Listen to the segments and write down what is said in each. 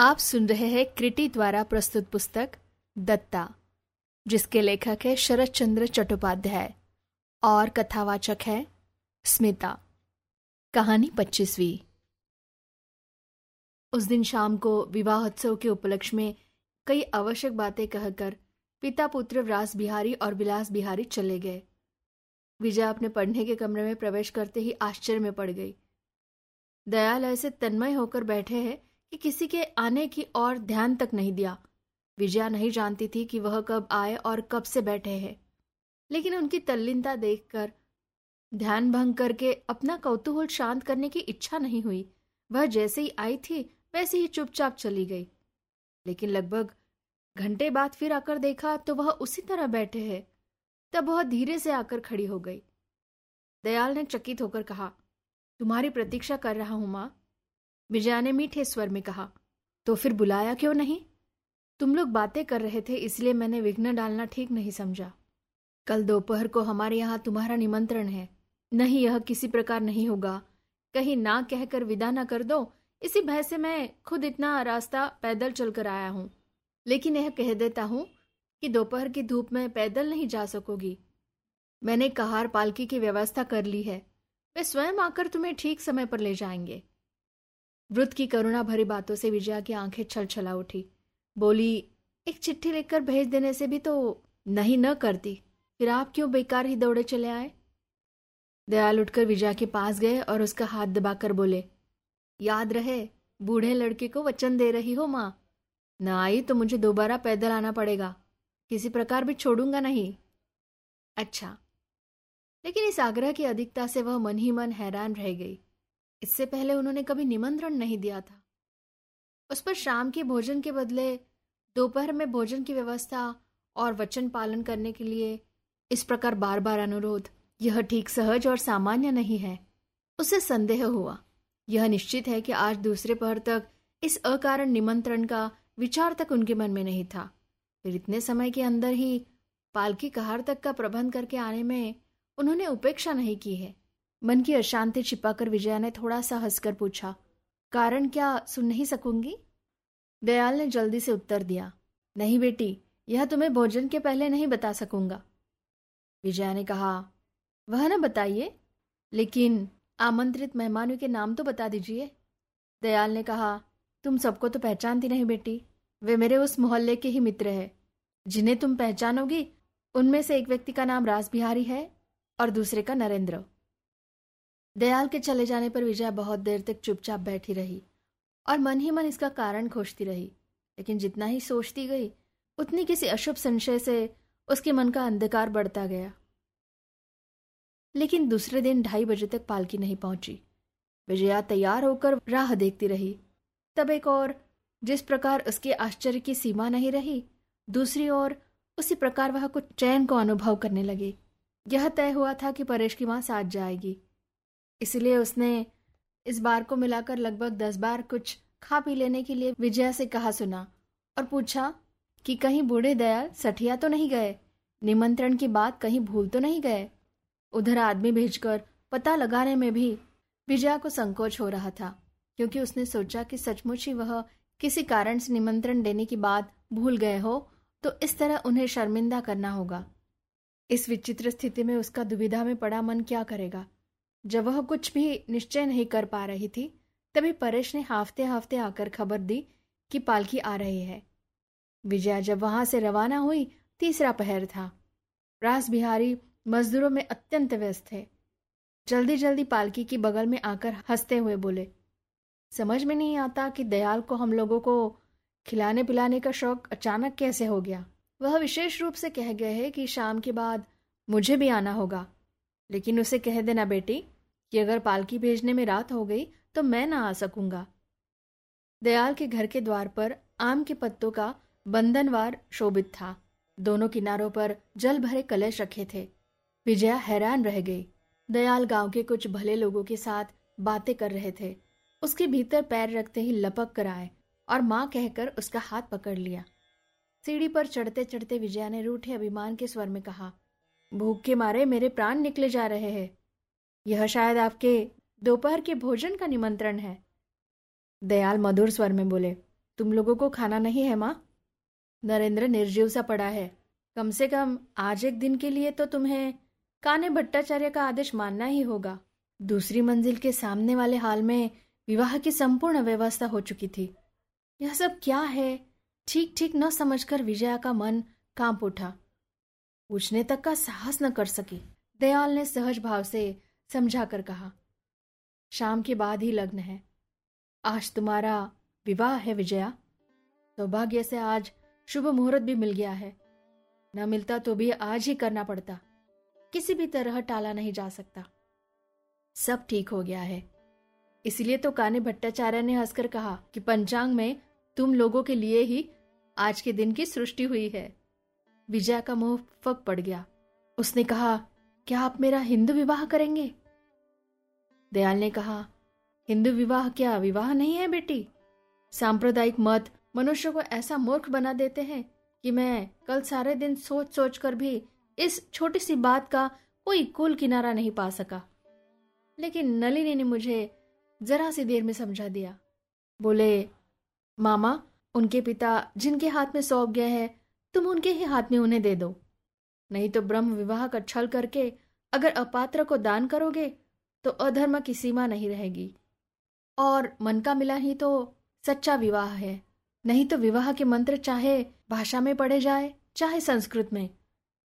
आप सुन रहे हैं क्रिटी द्वारा प्रस्तुत पुस्तक दत्ता, जिसके लेखक है शरद चंद्र चट्टोपाध्याय और कथावाचक है स्मिता। कहानी पच्चीसवीं। उस दिन शाम को विवाह उत्सव के उपलक्ष्य में कई आवश्यक बातें कहकर पिता पुत्र व्यास बिहारी और विलास बिहारी चले गए। विजय अपने पढ़ने के कमरे में प्रवेश करते ही आश्चर्य में पड़ गई। दयाल ऐसे तन्मय होकर बैठे हैं कि किसी के आने की और ध्यान तक नहीं दिया। विजया नहीं जानती थी कि वह कब आए और कब से बैठे हैं। लेकिन उनकी तल्लीनता देखकर, ध्यान भंग करके अपना कौतूहल शांत करने की इच्छा नहीं हुई। वह जैसे ही आई थी, वैसे ही चुपचाप चली गई। लेकिन लगभग घंटे बाद फिर आकर देखा तो वह उसी तरह बैठे हैं। तब वह धीरे से आकर खड़ी हो गई। दयाल ने चकित होकर कहा, तुम्हारी प्रतीक्षा कर रहा हूँ, माँ। विजया ने मीठे स्वर में कहा तो फिर बुलाया क्यों नहीं? तुम लोग बातें कर रहे थे, इसलिए मैंने विघ्न डालना ठीक नहीं समझा। कल दोपहर को हमारे यहाँ तुम्हारा निमंत्रण है। नहीं, यह किसी प्रकार नहीं होगा। कहीं ना कहकर विदा ना कर दो। इसी भय से मैं खुद इतना रास्ता पैदल चलकर आया हूँ। लेकिन यह कह देता हूँ कि दोपहर की धूप में पैदल नहीं जा सकोगी। मैंने कहार पालकी की व्यवस्था कर ली है। वे स्वयं आकर तुम्हें ठीक समय पर ले जाएँगे। वृद्ध की करुणा भरी बातों से विजया की आँखें छल छला उठी। बोली, एक चिट्ठी लिखकर भेज देने से भी तो नहीं न करती। फिर आप क्यों बेकार ही दौड़े चले आए? दयाल उठकर विजया के पास गए और उसका हाथ दबाकर बोले, याद रहे, बूढ़े लड़के को वचन दे रही हो माँ। न आई तो मुझे दोबारा पैदल आना पड़ेगा। किसी प्रकार भी छोड़ूँगा नहीं। अच्छा। लेकिन इस आग्रह की अधिकता से वह मन ही मन हैरान रह गई। इससे पहले उन्होंने कभी निमंत्रण नहीं दिया था। उस पर शाम के भोजन के बदले दोपहर में भोजन की व्यवस्था और वचन पालन करने के लिए इस प्रकार बार बार अनुरोध, यह ठीक सहज और सामान्य नहीं है। उसे संदेह हुआ। यह निश्चित है कि आज दूसरे पहर तक इस अकारण निमंत्रण का विचार तक उनके मन में नहीं था। फिर इतने समय के अंदर ही पालकी कहार तक का प्रबंध करके आने में उन्होंने उपेक्षा नहीं की है। मन की अशांति छिपाकर विजया ने थोड़ा सा हंसकर पूछा, कारण क्या सुन नहीं सकूँगी? दयाल ने जल्दी से उत्तर दिया, नहीं बेटी, यह तुम्हें भोजन के पहले नहीं बता सकूँगा। विजया ने कहा, वह न बताइए, लेकिन आमंत्रित मेहमानों के नाम तो बता दीजिए। दयाल ने कहा, तुम सबको तो पहचानती नहीं बेटी, वे मेरे उस मोहल्ले के ही मित्र है। जिन्हें तुम पहचानोगी, उनमें से एक व्यक्ति का नाम रास बिहारी है और दूसरे का नरेंद्र। दयाल के चले जाने पर विजया बहुत देर तक चुपचाप बैठी रही और मन ही मन इसका कारण खोजती रही। लेकिन जितना ही सोचती गई, उतनी किसी अशुभ संशय से उसके मन का अंधकार बढ़ता गया। लेकिन दूसरे दिन ढाई बजे तक पालकी नहीं पहुँची। विजया तैयार होकर राह देखती रही। तब एक और, जिस प्रकार उसके आश्चर्य की सीमा नहीं रही, दूसरी ओर उसी प्रकार वह कुछ चैन को अनुभव करने लगी। यह तय हुआ था कि परेश की माँ साथ जाएगी। इसलिए उसने इस बार को मिलाकर लगभग दस बार कुछ खा पी लेने के लिए विजया से कहा सुना और पूछा कि कहीं बूढ़े दयाल सठिया तो नहीं गए? निमंत्रण की बात कहीं भूल तो नहीं गए? उधर आदमी भेजकर पता लगाने में भी विजया को संकोच हो रहा था, क्योंकि उसने सोचा कि सचमुच ही वह किसी कारण से निमंत्रण देने की बात भूल गए हो तो इस तरह उन्हें शर्मिंदा करना होगा। इस विचित्र स्थिति में उसका दुविधा में पड़ा मन क्या करेगा? जब वह कुछ भी निश्चय नहीं कर पा रही थी, तभी परेश ने हाफते हाफते आकर खबर दी कि पालकी आ रही है। विजया जब वहाँ से रवाना हुई, तीसरा पहर था। रास बिहारी मजदूरों में अत्यंत व्यस्त थे। जल्दी जल्दी पालकी की बगल में आकर हँसते हुए बोले, समझ में नहीं आता कि दयाल को हम लोगों को खिलाने पिलाने का शौक अचानक कैसे हो गया? वह विशेष रूप से कह गए है कि शाम के बाद मुझे भी आना होगा, लेकिन उसे कह देना बेटी कि अगर पालकी भेजने में रात हो गई तो मैं ना आ सकूँगा। दयाल के घर के द्वार पर आम के पत्तों का बंधनवार शोभित था। दोनों किनारों पर जल भरे कलश रखे थे। विजया हैरान रह गई। दयाल गाँव के कुछ भले लोगों के साथ बातें कर रहे थे। उसके भीतर पैर रखते ही लपक कर आए और माँ कहकर उसका हाथ पकड़ लिया। सीढ़ी पर चढ़ते चढ़ते विजया ने रूठे अभिमान के स्वर में कहा, भूख के मारे मेरे प्राण निकले जा रहे हैं। यह शायद आपके दोपहर के भोजन का निमंत्रण है। दयाल मधुर स्वर में बोले, तुम लोगों को खाना नहीं है, माँ? नरेंद्र निर्जीव सा पड़ा है। कम से कम आज एक दिन के लिए तो तुम्हें काने भट्टाचार्य का आदेश मानना ही होगा। दूसरी मंजिल के सामने वाले हाल में विवाह की संपूर्ण व्यवस्था हो चुकी थी। यह सब क्या है? ठीक ठीक न समझकर विजया का मन काँप उठा। पूछने तक का साहस न कर सकी। दयाल ने सहज भाव से समझा कर कहा, शाम के बाद ही लग्न है। आज तुम्हारा विवाह है विजया। सौभाग्य तो से आज शुभ मुहूर्त भी मिल गया है। न मिलता तो भी आज ही करना पड़ता। किसी भी तरह टाला नहीं जा सकता। सब ठीक हो गया है। इसलिए तो काने भट्टाचार्य ने हंसकर कहा कि पंचांग में तुम लोगों के लिए ही आज के दिन की सृष्टि हुई है। विजया का मुँह फक पड़ गया। उसने कहा, क्या आप मेरा हिंदू विवाह करेंगे? दयाल ने कहा, हिंदू विवाह क्या विवाह नहीं है बेटी? सांप्रदायिक मत मनुष्य को ऐसा मूर्ख बना देते हैं कि मैं कल सारे दिन सोच सोच कर भी इस छोटी सी बात का कोई कुल किनारा नहीं पा सका। लेकिन नलिनी ने मुझे जरा सी देर में समझा दिया। बोले, मामा, उनके पिता जिनके हाथ में सौंप गया है, तुम उनके ही हाथ में उन्हें दे दो। नहीं तो ब्रह्म विवाह का छल करके अगर अपात्र को दान करोगे तो अधर्म की सीमा नहीं रहेगी। और मन का मिला ही तो सच्चा विवाह है। नहीं तो विवाह के मंत्र चाहे भाषा में पढ़े जाए, चाहे संस्कृत में।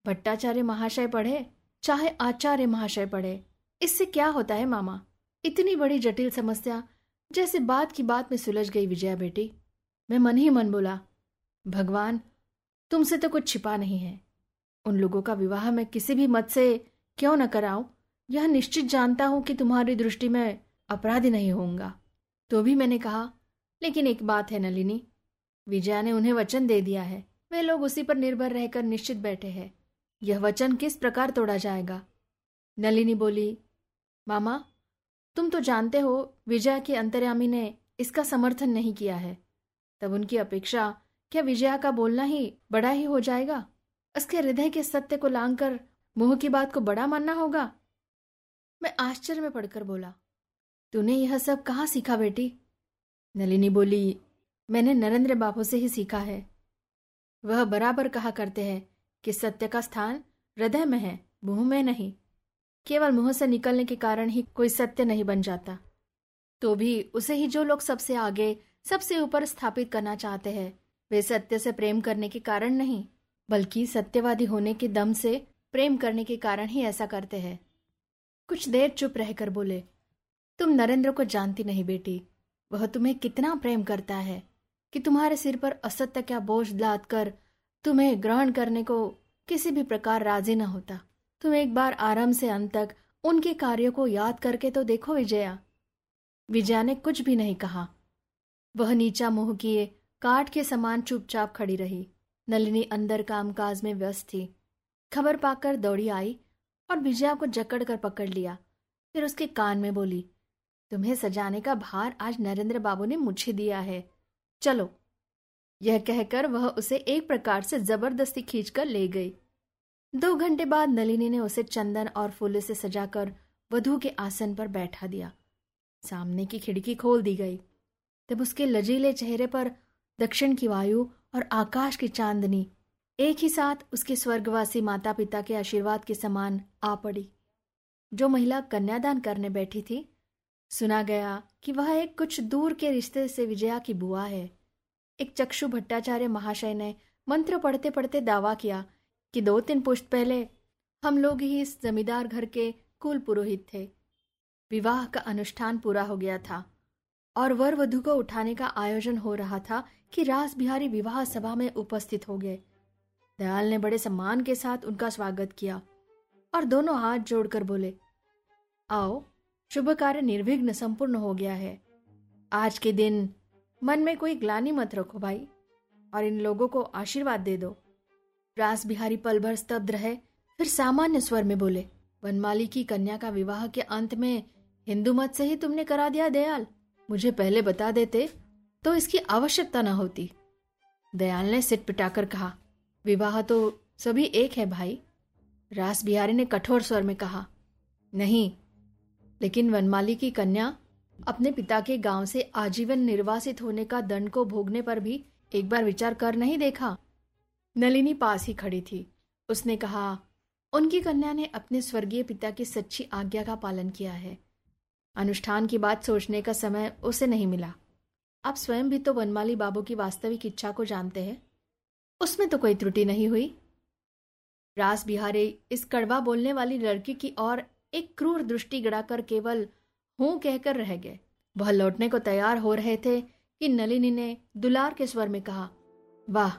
भट्टाचार्य महाशय पढ़े, चाहे आचार्य महाशय पढ़े। इससे क्या होता है मामा? इतनी बड़ी जटिल समस्या, जैसे बात की बात में सुलझ गई विजया बेटी। मैं मन ही मन बोला, भगवान, तुमसे तो कुछ छिपा नहीं है। उन लोगों का विवाह मैं किसी भी मत से क्यों न कराऊं? यह निश्चित जानता हूँ कि तुम्हारी दृष्टि में अपराधी नहीं होऊँगा। तो भी मैंने कहा, लेकिन एक बात है नलिनी, विजया ने उन्हें वचन दे दिया है। वे लोग उसी पर निर्भर रहकर निश्चित बैठे हैं। यह वचन किस प्रकार तोड़ा जाएगा? नलिनी बोली, मामा, तुम तो जानते हो, विजया के अंतर्यामी ने इसका समर्थन नहीं किया है। तब उनकी अपेक्षा, क्या विजया का बोलना ही बड़ा ही हो जाएगा? उसके हृदय के सत्य को लांग कर मुँह की बात को बड़ा मानना होगा? मैं आश्चर्य में पढ़कर बोला, तूने यह सब कहाँ सीखा बेटी? नलिनी बोली, मैंने नरेंद्र बाबू से ही सीखा है। वह बराबर कहा करते हैं कि सत्य का स्थान हृदय में है, मुँह में नहीं। केवल मुँह से निकलने के कारण ही कोई सत्य नहीं बन जाता। तो भी उसे ही जो लोग सबसे आगे, सबसे ऊपर स्थापित करना चाहते हैं, वे सत्य से प्रेम करने के कारण नहीं, बल्कि सत्यवादी होने के दम से प्रेम करने के कारण ही ऐसा करते हैं। कुछ देर चुप रहकर बोले, तुम नरेंद्र को जानती नहीं बेटी। वह तुम्हें कितना प्रेम करता है कि तुम्हारे सिर पर असत्य का बोझ लाद कर तुम्हें ग्रहण करने को किसी भी प्रकार राज़ी न होता। तुम एक बार आराम से अंत तक उनके कार्यों को याद करके तो देखो विजया। विजया ने कुछ भी नहीं कहा। वह नीचा मुँह किए काट के समान चुपचाप खड़ी रही। नलिनी अंदर कामकाज में व्यस्त थी। खबर पाकर दौड़ी आई और विजया को जकड़ कर पकड़ लिया। फिर उसके कान में बोली, तुम्हें सजाने का भार आज नरेंद्र बाबू ने मुझे दिया है। चलो। यह कहकर वह उसे एक प्रकार से ज़बरदस्ती खींचकर ले गई। दो घंटे बाद नलिनी ने उसे चंदन और फूलों से सजाकर वधु के आसन पर बैठा दिया। सामने की खिड़की खोल दी गई। तब उसके लजीले चेहरे पर दक्षिण की वायु और आकाश की चांदनी एक ही साथ उसके स्वर्गवासी माता पिता के आशीर्वाद के समान आ पड़ी। जो महिला कन्यादान करने बैठी थी, सुना गया कि वह एक कुछ दूर के रिश्ते से विजया की बुआ है। एक चक्षु भट्टाचार्य महाशय ने मंत्र पढ़ते पढ़ते दावा किया कि दो तीन पुष्ट पहले हम लोग ही इस जमींदार घर के कुल पुरोहित थे। विवाह का अनुष्ठान पूरा हो गया था और वर वधु को उठाने का आयोजन हो रहा था कि रास बिहारी विवाह सभा में उपस्थित हो गए। दयाल ने बड़े सम्मान के साथ उनका स्वागत किया और दोनों हाथ जोड़कर बोले, आओ, शुभ कार्य निर्विघ्न संपूर्ण हो गया है। आज के दिन मन में कोई ग्लानी मत रखो भाई और इन लोगों को आशीर्वाद दे दो। रास बिहारी पल भर स्तब्ध रहे, फिर सामान्य स्वर में बोले, वनमाली की कन्या का विवाह के अंत में हिंदू मत से ही तुमने करा दिया दयाल। मुझे पहले बता देते तो इसकी आवश्यकता न होती दयाल ने सिट पिटाकर कहा विवाह तो सभी एक है भाई। रास बिहारी ने कठोर स्वर में कहा, नहीं, लेकिन वनमाली की कन्या अपने पिता के गाँव से आजीवन निर्वासित होने का दंड को भोगने पर भी एक बार विचार कर नहीं देखा। नलिनी पास ही खड़ी थी। उसने कहा, उनकी कन्या ने अपने स्वर्गीय पिता की सच्ची आज्ञा का पालन किया है। अनुष्ठान की बात सोचने का समय उसे नहीं मिला। आप स्वयं भी तो वनमाली बाबू की वास्तविक इच्छा को जानते हैं। उसमें तो कोई त्रुटि नहीं हुई। रास बिहारी इस कड़वा बोलने वाली लड़की की ओर एक क्रूर दृष्टि गड़ाकर केवल हूँ कहकर रह गए। वह लौटने को तैयार हो रहे थे कि नलिनी ने दुलार के स्वर में कहा, वाह,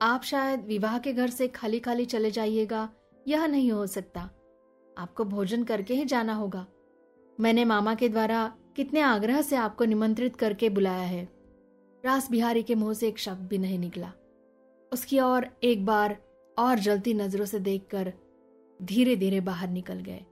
आप शायद विवाह के घर से खाली खाली चले जाइएगा, यह नहीं हो सकता। आपको भोजन करके ही जाना होगा। मैंने मामा के द्वारा कितने आग्रह से आपको निमंत्रित करके बुलाया है। रास बिहारी के मुँह से एक शब्द भी नहीं निकला। उसकी ओर एक बार और जलती नज़रों से देखकर धीरे धीरे बाहर निकल गए।